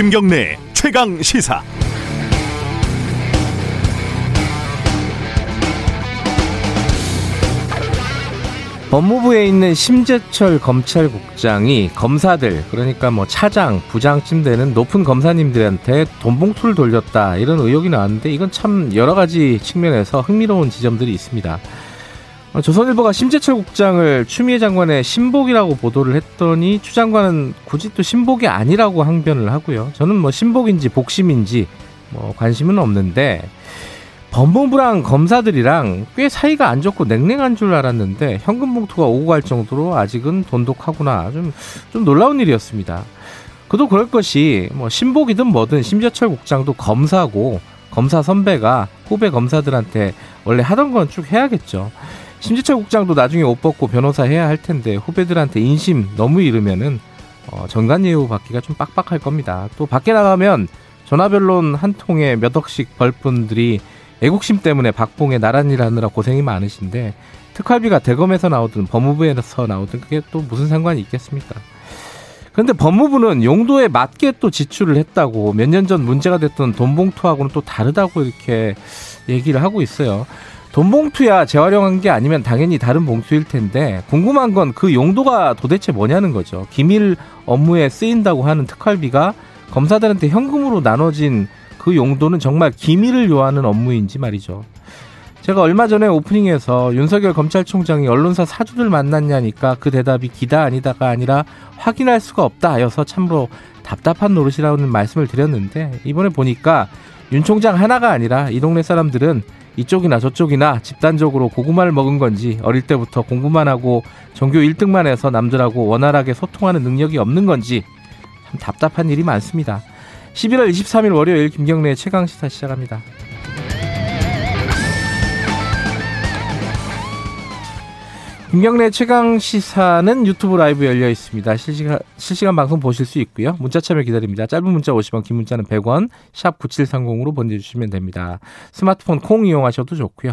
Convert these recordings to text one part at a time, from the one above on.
김경래 최강 시사. 법무부에 있는 심재철 검찰국장이 검사들 그러니까 뭐 차장, 부장쯤 되는 높은 검사님들한테 돈봉투를 돌렸다 이런 의혹이 나왔는데 이건 참 여러 가지 측면에서 흥미로운 지점들이 있습니다. 어, 조선일보가 심재철 국장을 추미애 장관의 신복이라고 보도를 했더니 추 장관은 굳이 또 신복이 아니라고 항변을 하고요. 저는 뭐 신복인지 복심인지 뭐 관심은 없는데 법무부랑 검사들이랑 꽤 사이가 안 좋고 냉랭한 줄 알았는데 현금 봉투가 오고 갈 정도로 아직은 돈독하구나. 좀, 좀 놀라운 일이었습니다. 그도 그럴 것이 뭐 신복이든 뭐든 심재철 국장도 검사고 검사 선배가 후배 검사들한테 원래 하던 건 쭉 해야겠죠. 심재철 국장도 나중에 옷 벗고 변호사 해야 할 텐데 후배들한테 인심 너무 잃으면은 어, 정관 예우 받기가 좀 빡빡할 겁니다. 또 밖에 나가면 전화변론 한 통에 몇 억씩 벌 분들이 애국심 때문에 박봉에 나란 일 하느라 고생이 많으신데 특활비가 대검에서 나오든 법무부에서 나오든 그게 또 무슨 상관이 있겠습니까? 그런데 법무부는 용도에 맞게 또 지출을 했다고 몇 년 전 문제가 됐던 돈 봉투하고는 또 다르다고 이렇게 얘기를 하고 있어요. 돈 봉투야 재활용한 게 아니면 당연히 다른 봉투일 텐데 궁금한 건 그 용도가 도대체 뭐냐는 거죠. 기밀 업무에 쓰인다고 하는 특활비가 검사들한테 현금으로 나눠진 그 용도는 정말 기밀을 요하는 업무인지 말이죠. 제가 얼마 전에 오프닝에서 윤석열 검찰총장이 언론사 사주를 만났냐니까 그 대답이 기다 아니다가 아니라 확인할 수가 없다 하여서 참으로 답답한 노릇이라는 말씀을 드렸는데 이번에 보니까 윤 총장 하나가 아니라 이 동네 사람들은 이쪽이나 저쪽이나 집단적으로 고구마를 먹은 건지 어릴 때부터 공부만 하고 전교 1등만 해서 남들하고 원활하게 소통하는 능력이 없는 건지 참 답답한 일이 많습니다. 11월 23일 월요일 김경래의 최강 시사 시작합니다. 김경래 최강 시사는 유튜브 라이브 열려 있습니다. 실시간, 실시간 방송 보실 수 있고요. 문자 참여 기다립니다. 짧은 문자 50원, 긴 문자는 100원, 샵 9730으로 보내주시면 됩니다. 스마트폰 콩 이용하셔도 좋고요.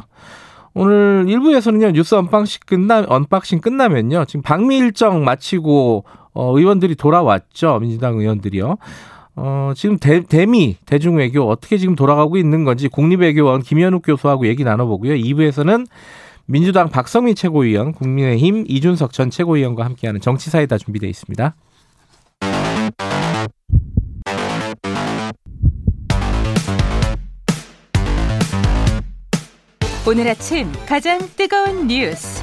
오늘 1부에서는요, 뉴스 언박싱 끝나, 언박싱 끝나면요, 지금 방미 일정 마치고, 어, 의원들이 돌아왔죠. 민주당 의원들이요. 어, 지금 대, 대미, 대중외교 어떻게 지금 돌아가고 있는 건지 국립외교원 김현욱 교수하고 얘기 나눠보고요. 2부에서는 민주당 박성민 최고위원, 국민의힘 이준석 전 최고위원과 함께하는 정치사이다 준비되어 있습니다. 오늘 아침 가장 뜨거운 뉴스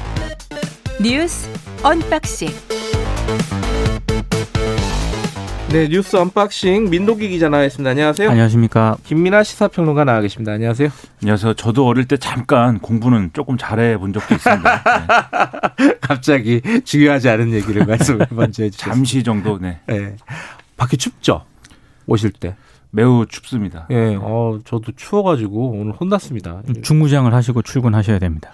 뉴스 언박싱 네, 뉴스 언박싱 민노기 기자 나와있습니다. 안녕하세요. 안녕하십니까. 김민아 시사평론가 나와 계십니다. 안녕하세요. 안녕하세요. 저도 어릴 때 잠깐 공부는 조금 잘해 본 적도 있습니다. 네. 갑자기 중요하지 않은 얘기를 말씀을 먼저 해주셨습니다. 잠시 정도, 네. 네. 밖에 춥죠? 오실 때. 매우 춥습니다. 예, 어, 저도 추워가지고 오늘 혼났습니다. 중무장을 하시고 출근하셔야 됩니다.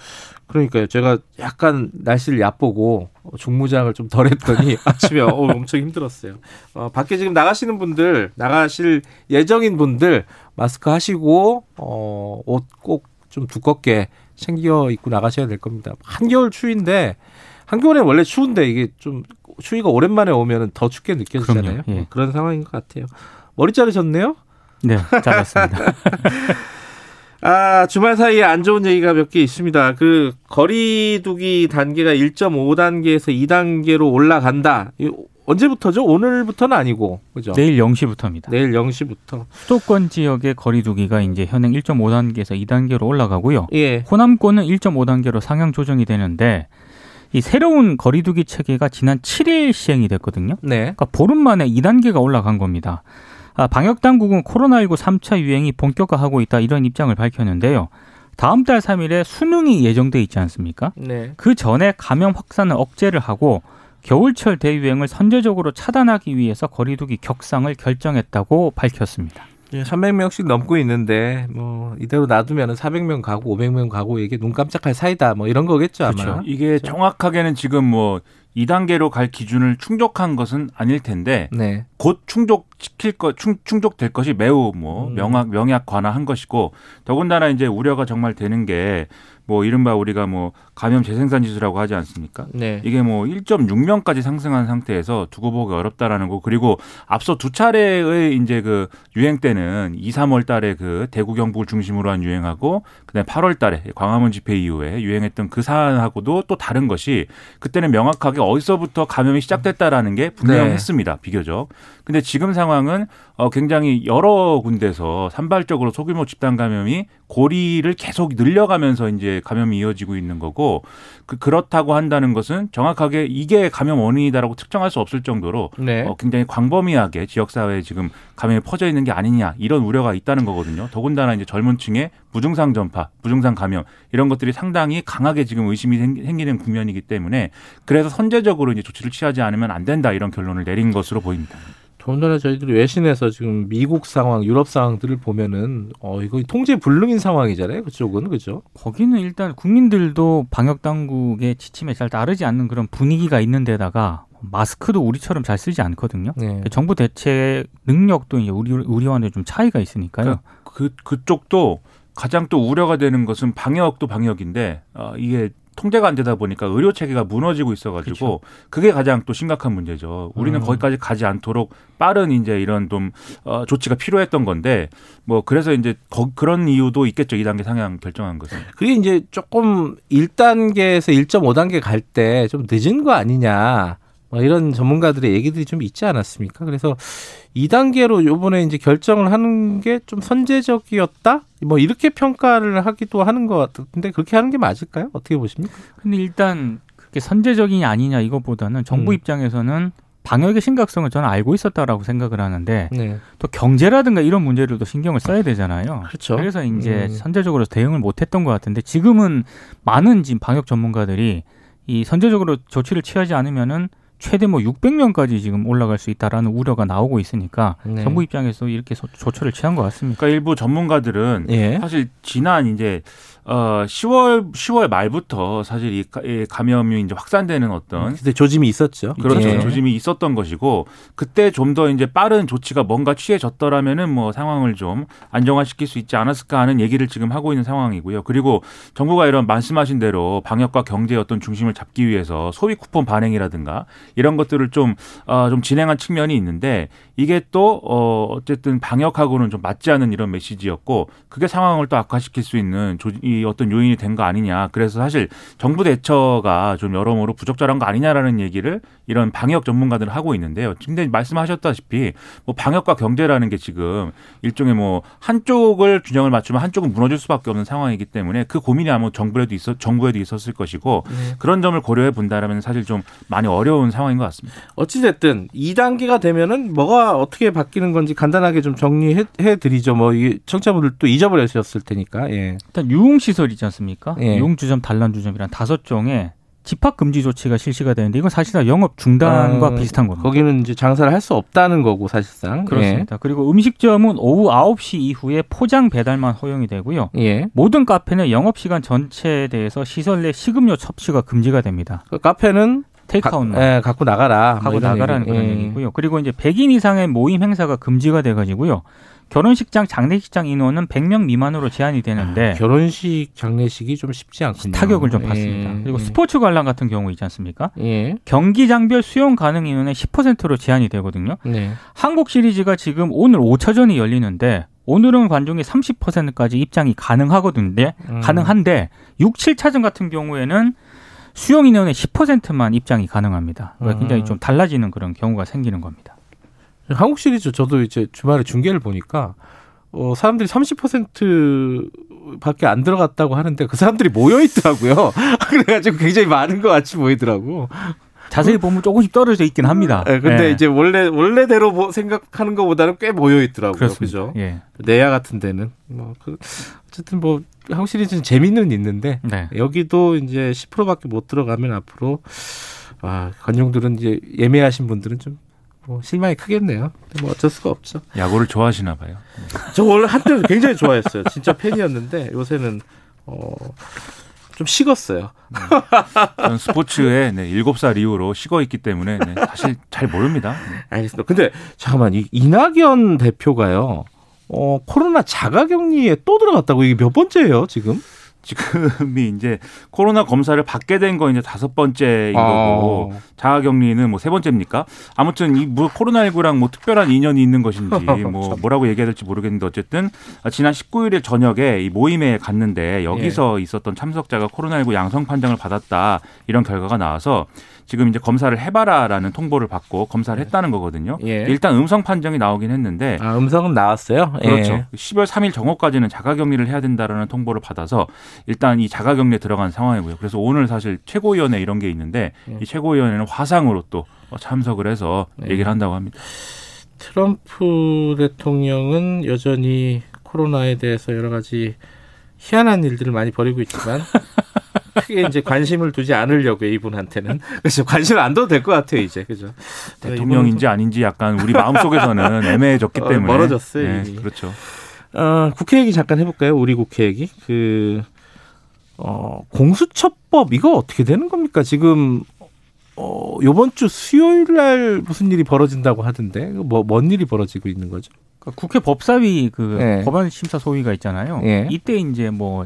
그러니까요. 제가 약간 날씨를 얕보고 중무장을 좀 덜 했더니 아침에 어, 엄청 힘들었어요. 어, 밖에 지금 나가시는 분들, 나가실 예정인 분들 마스크 하시고 어, 옷 꼭 좀 두껍게 챙겨 입고 나가셔야 될 겁니다. 한겨울 추위인데 한겨울에 원래 추운데 이게 좀 추위가 오랜만에 오면 더 춥게 느껴지잖아요. 예. 그런 상황인 것 같아요. 머리 자르셨네요? 네, 잘했습니다. 아, 주말 사이에 안 좋은 얘기가 몇 개 있습니다. 그, 거리두기 단계가 1.5단계에서 2단계로 올라간다. 언제부터죠? 오늘부터는 아니고, 그죠? 내일 0시부터입니다. 내일 0시부터. 수도권 지역의 거리두기가 이제 현행 1.5단계에서 2단계로 올라가고요. 예. 호남권은 1.5단계로 상향 조정이 되는데 이 새로운 거리두기 체계가 지난 7일 시행이 됐거든요. 네. 그러니까 보름 만에 2단계가 올라간 겁니다. 아, 방역 당국은 코로나19 3차 유행이 본격화하고 있다 이런 입장을 밝혔는데요. 다음 달 3일에 수능이 예정돼 있지 않습니까? 네. 그 전에 감염 확산을 억제를 하고 겨울철 대유행을 선제적으로 차단하기 위해서 거리두기 격상을 결정했다고 밝혔습니다. 예, 300명씩 넘고 있는데 뭐 이대로 놔두면 400명 가고 500명 가고 이게 눈 깜짝할 사이다 뭐 이런 거겠죠 아마. 그렇죠. 이게 정확하게는 지금 뭐 2단계로 갈 기준을 충족한 것은 아닐 텐데 네. 곧 충족시킬 것 충, 충족될 것이 매우 뭐 음. 명확 명약 관화한 것이고 더군다나 이제 우려가 정말 되는 게 뭐 이른바 우리가 뭐 감염 재생산 지수라고 하지 않습니까? 네. 이게 뭐 1.6명까지 상승한 상태에서 두고 보기 어렵다라는 거 그리고 앞서 두 차례의 이제 그 유행 때는 2, 3월 달에 그 대구 경북을 중심으로 한 유행하고 그다음에 8월 달에 광화문 집회 이후에 유행했던 그 사안하고도 또 다른 것이 그때는 명확하게 어디서부터 감염이 시작됐다라는 게 분명했습니다. 비교적. 근데 지금 상황은 어 굉장히 여러 군데서 산발적으로 소규모 집단 감염이 고리를 계속 늘려가면서 이제 감염이 이어지고 있는 거고 그 그렇다고 한다는 것은 정확하게 이게 감염 원인이다라고 특정할 수 없을 정도로 네. 어, 굉장히 광범위하게 지역 사회에 지금 감염이 퍼져 있는 게 아니냐 이런 우려가 있다는 거거든요. 더군다나 이제 젊은 층의 무증상 전파, 무증상 감염 이런 것들이 상당히 강하게 지금 의심이 생- 생기는 국면이기 때문에 그래서 선제적으로 이제 조치를 취하지 않으면 안 된다 이런 결론을 내린 것으로 보입니다. 더군다나 저희들이 외신에서 지금 미국 상황, 유럽 상황들을 보면은 어 이거 통제 불능인 상황이잖아요. 그쪽은 그죠? 거기는 일단 국민들도 방역 당국의 지침에 잘 따르지 않는 그런 분위기가 있는 데다가 마스크도 우리처럼 잘 쓰지 않거든요. 네. 정부 대책 능력도 이제 우리 우리와는 좀 차이가 있으니까요. 그 그쪽도 가장 또 우려가 되는 것은 방역도 방역인데 어, 이게 통제가 안 되다 보니까 의료 체계가 무너지고 있어가지고 그게 가장 또 심각한 문제죠. 우리는 음. 거기까지 가지 않도록 빠른 이제 이런 좀 어, 조치가 필요했던 건데 뭐 그래서 이제 거, 그런 이유도 있겠죠. 2단계 상향 결정한 것은. 그게 이제 조금 1단계에서 1.5단계 갈 때 좀 늦은 거 아니냐. 뭐 이런 전문가들의 얘기들이 좀 있지 않았습니까? 그래서 2단계로 요번에 이제 결정을 하는 게 좀 선제적이었다? 뭐 이렇게 평가를 하기도 하는 것 같은데 그렇게 하는 게 맞을까요? 어떻게 보십니까? 근데 일단 그게 선제적이냐 아니냐 이것보다는 정부 음. 입장에서는 방역의 심각성을 저는 알고 있었다라고 생각을 하는데 네. 또 경제라든가 이런 문제들도 신경을 써야 되잖아요. 그렇죠. 그래서 이제 음. 선제적으로 대응을 못했던 것 같은데 지금은 많은 지금 방역 전문가들이 이 선제적으로 조치를 취하지 않으면은 최대 뭐 600명까지 지금 올라갈 수 있다라는 우려가 나오고 있으니까 네. 정부 입장에서 이렇게 소- 조처를 취한 것 같습니다. 그러니까 일부 전문가들은 예. 사실 지난 이제 어 10월 10월 말부터 사실 이 감염이 이제 확산되는 어떤 그때 조짐이 있었죠. 그렇죠. 예. 조짐이 있었던 것이고 그때 좀 더 이제 빠른 조치가 뭔가 취해졌더라면은 뭐 상황을 좀 안정화시킬 수 있지 않았을까 하는 얘기를 지금 하고 있는 상황이고요. 그리고 정부가 이런 말씀하신 대로 방역과 경제의 어떤 중심을 잡기 위해서 소비 쿠폰 반행이라든가 이런 것들을 좀, 어, 좀 진행한 측면이 있는데 이게 또, 어, 어쨌든 방역하고는 좀 맞지 않는 이런 메시지였고 그게 상황을 또 악화시킬 수 있는 조, 이 어떤 요인이 된 거 아니냐. 그래서 사실 정부 대처가 좀 여러모로 부적절한 거 아니냐라는 얘기를 이런 방역 전문가들은 하고 있는데요. 근데 말씀하셨다시피 뭐 방역과 경제라는 게 지금 일종의 뭐 한쪽을 균형을 맞추면 한쪽은 무너질 수밖에 없는 상황이기 때문에 그 고민이 아마 정부에도 있었 정부에도 있었을 것이고 그런 점을 고려해 본다라면 사실 좀 많이 어려운 상황 인 것 같습니다. 어찌됐든 2단계가 되면은 뭐가 어떻게 바뀌는 건지 간단하게 좀 정리해 해 드리죠. 뭐 이게 청취자분들 또 잊어버리셨을 테니까. 예. 일단 유흥시설 있지 않습니까? 예. 유흥주점, 단란주점이란 다섯 종의 집합 금지 조치가 실시가 되는데 이건 사실상 영업 중단과 아, 비슷한 겁니다. 거기는 이제 장사를 할 수 없다는 거고 사실상. 그렇습니다. 그리고 음식점은 오후 9시 이후에 포장 배달만 허용이 되고요. 예. 예. 모든 카페는 영업 시간 전체에 대해서 시설 내 식음료 섭취가 금지가 됩니다. 그 카페는 테이크아웃만 가, 예, 갖고 나가라. 뭐 하고 이런 나가라는 얘기. 그런 예. 얘기고요. 그리고 이제 100인 이상의 모임 행사가 금지가 돼 가지고요. 결혼식장, 장례식장 인원은 100명 미만으로 제한이 되는데 아, 결혼식 장례식이 좀 쉽지 않군요. 타격을 좀 받습니다. 예. 그리고 스포츠 관람 같은 경우 있지 않습니까? 예. 경기장별 수용 가능 인원의 10%로 제한이 되거든요. 네. 한국 시리즈가 지금 오늘 5차전이 열리는데 오늘은 관중이 30%까지 입장이 가능하거든요. 음. 가능한데 6, 7차전 같은 경우에는 수용 인원의 10%만 입장이 가능합니다. 그러니까 음. 굉장히 좀 달라지는 그런 경우가 생기는 겁니다. 한국 시리즈 저도 이제 주말에 중계를 보니까 어 사람들이 30%밖에 안 들어갔다고 하는데 그 사람들이 모여 있더라고요. 그래가지고 굉장히 많은 것 같이 보이더라고. 자세히 보면 조금씩 떨어져 있긴 합니다. 예, 근데 예. 이제 원래 원래대로 뭐 생각하는 것보다는 꽤 모여 있더라고요. 그죠? 예. 내야 같은 데는 뭐 그, 어쨌든 뭐 한국 시리즈는 재미는 있는데 네. 여기도 이제 10%밖에 못 들어가면 앞으로 아, 관중들은 이제 예매하신 분들은 좀 뭐 실망이 크겠네요. 뭐 어쩔 수가 없죠. 야구를 좋아하시나 봐요. 저 원래 한때 굉장히 좋아했어요. 진짜 팬이었는데 요새는 어 좀 식었어요. 저는 스포츠에 네, 7살 이후로 식어 있기 때문에 네, 사실 잘 모릅니다. 네. 알겠습니다. 근데 잠깐만 이 이낙연 대표가요. 어, 코로나 자가격리에 또 들어갔다고 이게 몇 번째예요, 지금? 지금이 이제 코로나 검사를 받게 된 거 이제 다섯 번째인 거고 아. 자가 격리는 뭐 세 번째입니까? 아무튼 이 뭐 코로나19랑 뭐 특별한 인연이 있는 것인지 뭐 뭐라고 얘기해야 될지 모르겠는데 어쨌든 지난 19일에 저녁에 이 모임에 갔는데 여기서 예. 있었던 참석자가 코로나19 양성 판정을 받았다 이런 결과가 나와서 지금 이제 검사를 해봐라라는 통보를 받고 검사를 했다는 거거든요. 예. 일단 음성 판정이 나오긴 했는데 아, 음성은 나왔어요? 그렇죠. 예. 10월 3일 정오까지는 자가격리를 해야 된다라는 통보를 받아서 일단 이 자가격리에 들어간 상황이고요. 그래서 오늘 사실 최고위원회 이런 게 있는데 예. 이 최고위원회는 화상으로 또 참석을 해서 예. 얘기를 한다고 합니다. 트럼프 대통령은 여전히 코로나에 대해서 여러 가지 희한한 일들을 많이 벌이고 있지만 크게 이제 관심을 두지 않으려고 이분한테는. 그래서 관심을 안 둬도 될 것 같아요 이제. 그죠? 대통령인지 아닌지 약간 우리 마음 속에서는 애매해졌기 어, 때문에. 멀어졌어요, 네. 그렇죠. 어, 국회 얘기 잠깐 해볼까요? 우리 국회 얘기? 그 어, 공수처법 이거 어떻게 되는 겁니까? 지금 어, 요번 주 수요일 날 무슨 일이 벌어진다고 하던데? 뭐 뭔 일이 벌어지고 있는 거죠 그러니까 국회 법사위 그 예. 법안 심사 소위가 있잖아요. 예. 이때 이제 뭐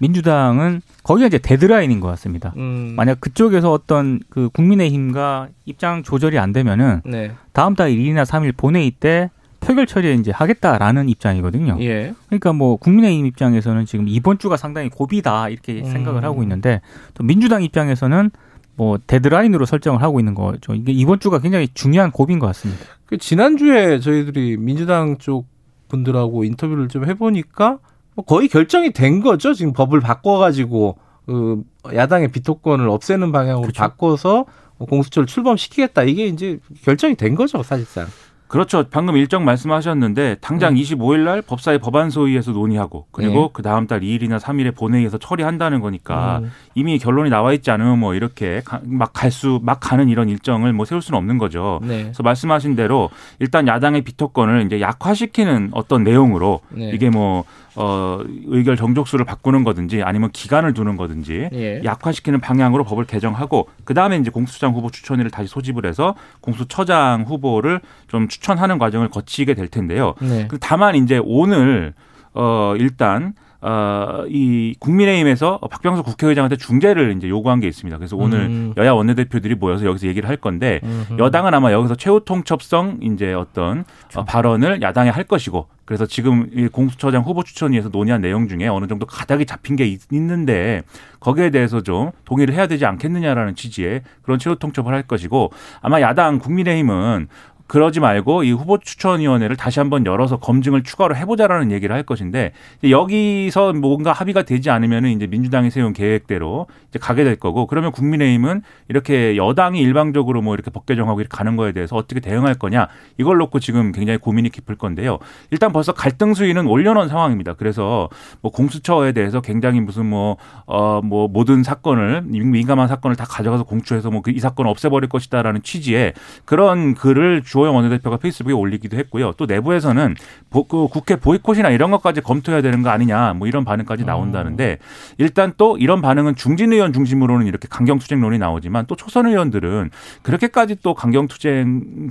민주당은 거기가 이제 데드라인인 것 같습니다. 음, 만약 그쪽에서 어떤 그 국민의힘과 입장 조절이 안 되면은 네 다음 달 1일이나 3일 본회의 때 표결 처리에 이제 하겠다라는 입장이거든요. 예. 그러니까 뭐 국민의힘 입장에서는 지금 이번 주가 상당히 고비다 이렇게 음. 생각을 하고 있는데 또 민주당 입장에서는 뭐 데드라인으로 설정을 하고 있는 거죠. 이게 이번 주가 굉장히 중요한 고비인 것 같습니다. 그 지난주에 저희들이 민주당 쪽 분들하고 인터뷰를 좀 해보니까 뭐 거의 결정이 된 거죠. 지금 법을 바꿔가지고 그 야당의 비토권을 없애는 방향으로 그렇죠. 바꿔서 공수처를 출범시키겠다. 이게 이제 결정이 된 거죠, 사실상. 그렇죠. 방금 일정 말씀하셨는데 당장 25일 날 법사위 법안 소위에서 논의하고 그리고 네. 그 다음 달 2일이나 3일에 본회의에서 처리한다는 거니까 음. 이미 결론이 나와 있지 않으면 뭐 이렇게 막 갈 수 막 가는 이런 일정을 뭐 세울 수는 없는 거죠. 네. 그래서 말씀하신 대로 일단 야당의 비토권을 이제 약화시키는 어떤 내용으로 네. 이게 뭐 어, 의결 정족수를 바꾸는 거든지 아니면 기간을 두는 거든지 예. 약화시키는 방향으로 법을 개정하고 그 다음에 이제 공수처장 후보 추천위를 다시 소집을 해서 공수처장 후보를 좀 추천하는 과정을 거치게 될 텐데요. 네. 그 다만 이제 오늘 어 일단 어 이 국민의힘에서 박병석 국회의장한테 중재를 이제 요구한 게 있습니다. 그래서 오늘 음. 여야 원내대표들이 모여서 여기서 얘기를 할 건데 음흠. 여당은 아마 여기서 최후 통첩성 이제 어떤 어, 발언을 야당에 할 것이고 그래서 지금 이 공수처장 후보 추천위에서 논의한 내용 중에 어느 정도 가닥이 잡힌 게 있, 있는데 거기에 대해서 좀 동의를 해야 되지 않겠느냐라는 취지의 그런 최후 통첩을 할 것이고 아마 야당 국민의힘은 그러지 말고 이 후보 추천위원회를 다시 한번 열어서 검증을 추가로 해보자라는 얘기를 할 것인데 여기서 뭔가 합의가 되지 않으면 이제 민주당이 세운 계획대로 이제 가게 될 거고 그러면 국민의힘은 이렇게 여당이 일방적으로 뭐 이렇게 법 개정하고 이렇게 가는 거에 대해서 어떻게 대응할 거냐 이걸 놓고 지금 굉장히 고민이 깊을 건데요. 일단 벌써 갈등 수위는 올려놓은 상황입니다. 그래서 뭐 공수처에 대해서 굉장히 무슨 뭐어뭐 모든 사건을 민감한 사건을 다 가져가서 공수처에서 뭐이 사건을 없애버릴 것이다라는 취지의 그런 글을 주 호영 원내대표가 페이스북에 올리기도 했고요. 또 내부에서는 보- 그 국회 보이콧이나 이런 것까지 검토해야 되는 거 아니냐 뭐 이런 반응까지 나온다는데 일단 또 이런 반응은 중진 의원 중심으로는 이렇게 강경 투쟁론이 나오지만 또 초선 의원들은 그렇게까지 또 강경 투쟁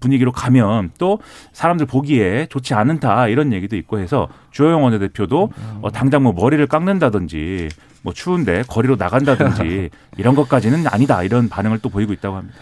분위기로 가면 또 사람들 보기에 좋지 않다 이런 얘기도 있고 해서 주호영 원내대표도 어, 당장 뭐 머리를 깎는다든지 뭐 추운데 거리로 나간다든지 이런 것까지는 아니다 이런 반응을 또 보이고 있다고 합니다.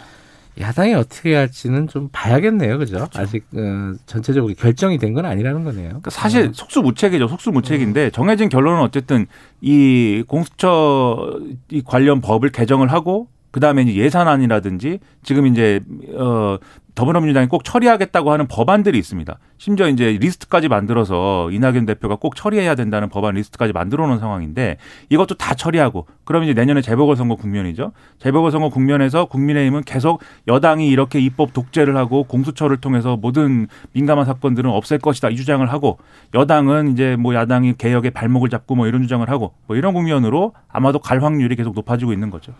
야당이 어떻게 할지는 좀 봐야겠네요, 그죠? 아직 어, 전체적으로 결정이 된 건 아니라는 거네요. 그러니까 사실 속수무책이죠. 속수무책인데 정해진 결론은 어쨌든 이 공수처 이 관련 법을 개정을 하고 그 다음에 이제 예산안이라든지 지금 이제 어 더불어민주당이 꼭 처리하겠다고 하는 법안들이 있습니다. 심지어 이제 리스트까지 만들어서 이낙연 대표가 꼭 처리해야 된다는 법안 리스트까지 만들어 놓은 상황인데 이것도 다 처리하고 그러면 이제 내년에 재보궐선거 국면이죠. 재보궐선거 국면에서 국민의힘은 계속 여당이 이렇게 입법 독재를 하고 공수처를 통해서 모든 민감한 사건들은 없앨 것이다 이 주장을 하고 여당은 이제 뭐 야당이 개혁의 발목을 잡고 뭐 이런 주장을 하고 뭐 이런 국면으로 아마도 갈 확률이 계속 높아지고 있는 거죠.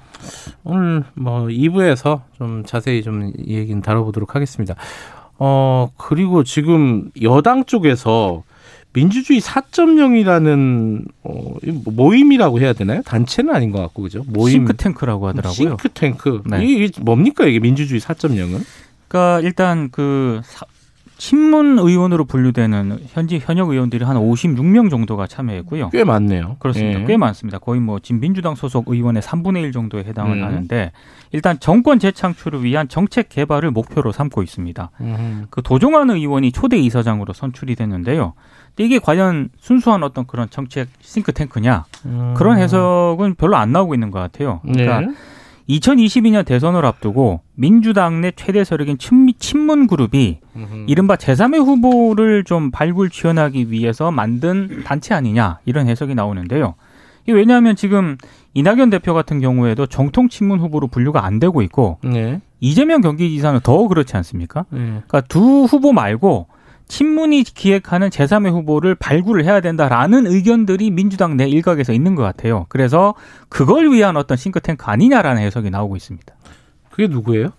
오늘 뭐 2부에서 좀 자세히 좀이 얘기는 다뤄보도록 하겠습니다. 어, 그리고 지금 여당 쪽에서 민주주의 4.0이라는 어, 이 모임이라고 해야 되나요? 단체는 아닌 것 같고 그죠? 모임 싱크탱크라고 하더라고요. 싱크탱크. 네. 이게, 뭡니까 이게 민주주의 4.0은? 그러니까 일단 그 사- 친문 의원으로 분류되는 현지 현역 의원들이 한 56명 정도가 참여했고요. 꽤 많네요. 그렇습니다. 예. 꽤 많습니다. 거의 뭐 지금 민주당 소속 의원의 3분의 1 정도에 해당을 음. 하는데 일단 정권 재창출을 위한 정책 개발을 목표로 삼고 있습니다. 음. 그 도종환 의원이 초대 이사장으로 선출이 됐는데요. 이게 과연 순수한 어떤 그런 정책 싱크탱크냐 그런 해석은 별로 안 나오고 있는 것 같아요. 그러니까 네. 2022년 대선을 앞두고 민주당 내 최대 세력인 친문 그룹이. 이른바 제3의 후보를 좀 발굴 지원하기 위해서 만든 단체 아니냐 이런 해석이 나오는데요. 이게 왜냐하면 지금 이낙연 대표 같은 경우에도 정통 친문 후보로 분류가 안 되고 있고 네. 이재명 경기지사는 더 그렇지 않습니까? 네. 그러니까 두 후보 말고 친문이 기획하는 제3의 후보를 발굴을 해야 된다라는 의견들이 민주당 내 일각에서 있는 것 같아요. 그래서 그걸 위한 어떤 싱크탱크 아니냐라는 해석이 나오고 있습니다. 그게 누구예요?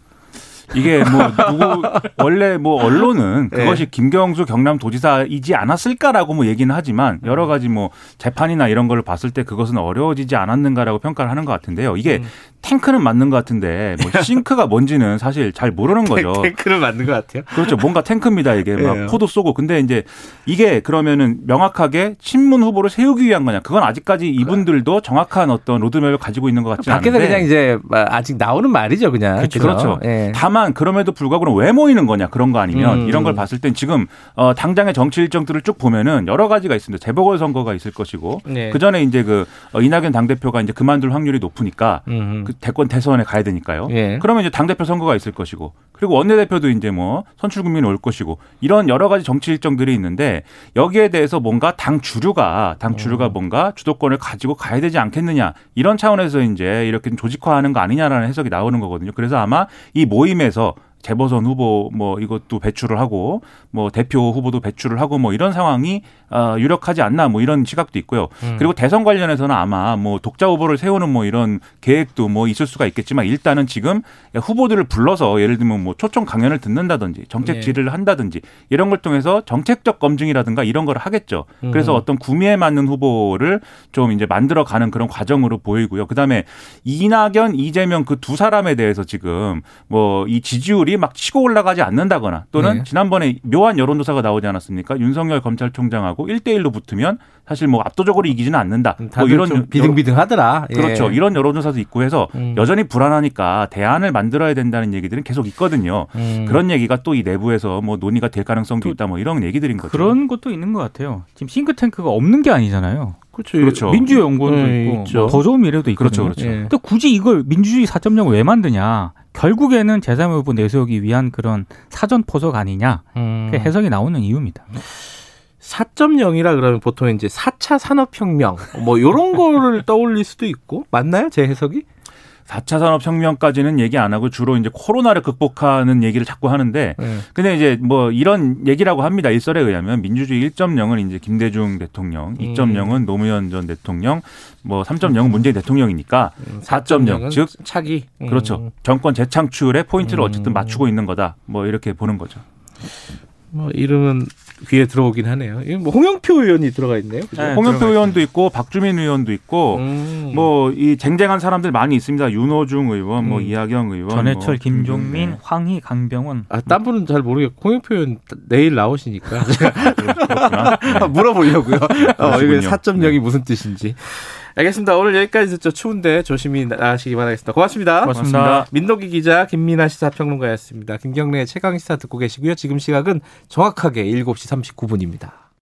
이게 뭐 누구 원래 뭐 언론은 네. 그것이 김경수 경남도지사이지 않았을까라고 뭐 얘기는 하지만 여러 가지 뭐 재판이나 이런 걸 봤을 때 그것은 어려워지지 않았는가라고 평가를 하는 것 같은데요. 이게 음. 탱크는 맞는 것 같은데 뭐 싱크가 뭔지는 사실 잘 모르는 거죠. 탱크를 만든 것 같아요. 그렇죠. 뭔가 탱크입니다. 이게 막 예. 포도 쏘고. 근데 이제 이게 그러면은 명확하게 친문 후보를 세우기 위한 거냐? 그건 아직까지 이분들도 정확한 어떤 로드맵을 가지고 있는 것 같지 밖에서 않은데. 그냥 이제 아직 나오는 말이죠, 그냥. 그렇죠. 그렇죠. 예. 다만 그럼에도 불구하고 왜 모이는 거냐 그런 거 아니면 음. 이런 걸 봤을 땐 지금 어 당장의 정치 일정들을 쭉 보면은 여러 가지가 있습니다. 재보궐 선거가 있을 것이고 네. 그 전에 이제 그 어, 이낙연 당 대표가 이제 그만둘 확률이 높으니까 음. 그 대권 대선에 가야 되니까요. 예. 그러면 이제 당 대표 선거가 있을 것이고 그리고 원내대표도 이제 뭐 선출 국민이 올 것이고 이런 여러 가지 정치 일정들이 있는데 여기에 대해서 뭔가 당 주류가 당 주류가 음. 뭔가 주도권을 가지고 가야 되지 않겠느냐 이런 차원에서 이제 이렇게 좀 조직화하는 거 아니냐라는 해석이 나오는 거거든요. 그래서 아마 이 모임에서 재보선 후보 뭐 이것도 배출을 하고 뭐 대표 후보도 배출을 하고 뭐 이런 상황이 어, 유력하지 않나 뭐 이런 시각도 있고요. 음. 그리고 대선 관련해서는 아마 뭐 독자 후보를 세우는 뭐 이런 계획도 뭐 있을 수가 있겠지만 일단은 지금 후보들을 불러서 예를 들면 뭐 초청 강연을 듣는다든지 정책 네. 질의를 한다든지 이런 걸 통해서 정책적 검증이라든가 이런 걸 하겠죠. 그래서 음. 어떤 구미에 맞는 후보를 좀 이제 만들어 가는 그런 과정으로 보이고요. 그다음에 이낙연, 이재명 그 두 사람에 대해서 지금 뭐 이 지지율이 막 치고 올라가지 않는다거나 또는 네. 지난번에 묘한 여론조사가 나오지 않았습니까? 윤석열 검찰총장하고 1대1로 붙으면 사실 뭐 압도적으로 이기지는 않는다. 뭐 다들 이런 비등비등하더라. 예. 그렇죠. 이런 여론조사도 있고 해서 음. 여전히 불안하니까 대안을 만들어야 된다는 얘기들은 계속 있거든요. 음. 그런 얘기가 또 이 내부에서 뭐 논의가 될 가능성도 또 있다. 뭐 이런 얘기들인 거죠. 그런 것도 있는 것 같아요. 지금 싱크탱크가 없는 게 아니잖아요. 그렇죠. 그렇죠. 민주연구원도 네, 있고 있죠. 뭐더 좋은 미래도 그렇죠, 있거든요. 그렇죠. 예. 근데 굳이 이걸 민주주의 4.0을 왜 만드냐? 결국에는 제3의 후보 내세우기 위한 그런 사전 포석 아니냐? 음. 그 해석이 나오는 이유입니다. 4.0이라 그러면 보통 이제 4차 산업혁명 뭐 요런 거를 떠올릴 수도 있고 맞나요? 제 해석이? 4차 산업혁명까지는 얘기 안 하고 주로 이제 코로나를 극복하는 얘기를 자꾸 하는데 네. 근데 이제 뭐 이런 얘기라고 합니다. 일설에 의하면 민주주의 1.0은 이제 김대중 대통령, 음. 2.0은 노무현 전 대통령, 뭐 3.0은 문재인 대통령이니까 4.0, 즉 차기. 그렇죠. 음. 정권 재창출에 포인트를 어쨌든 음. 맞추고 있는 거다. 뭐 이렇게 보는 거죠. 뭐 이름은 귀에 들어오긴 하네요. 뭐 홍영표 의원이 들어가 있네요. 네, 홍영표 들어가 의원도 있고 박주민 의원도 있고 음. 뭐이 쟁쟁한 사람들 많이 있습니다. 윤호중 의원, 뭐 음. 이하경 의원, 전해철, 뭐 김종민, 네. 황희, 강병원 아, 딴 분은 잘 모르겠고 홍영표 의원 내일 나오시니까 그렇구나. 네. 물어보려고요. 어, 이게 그러시군요. 4.0이 무슨 뜻인지. 알겠습니다. 오늘 여기까지 듣죠. 추운데 조심히 나가시기 바라겠습니다. 고맙습니다. 고맙습니다. 민노기 기자 김민아 시사평론가였습니다. 김경래의 최강 시사 듣고 계시고요. 지금 시각은 정확하게 7시 39분입니다.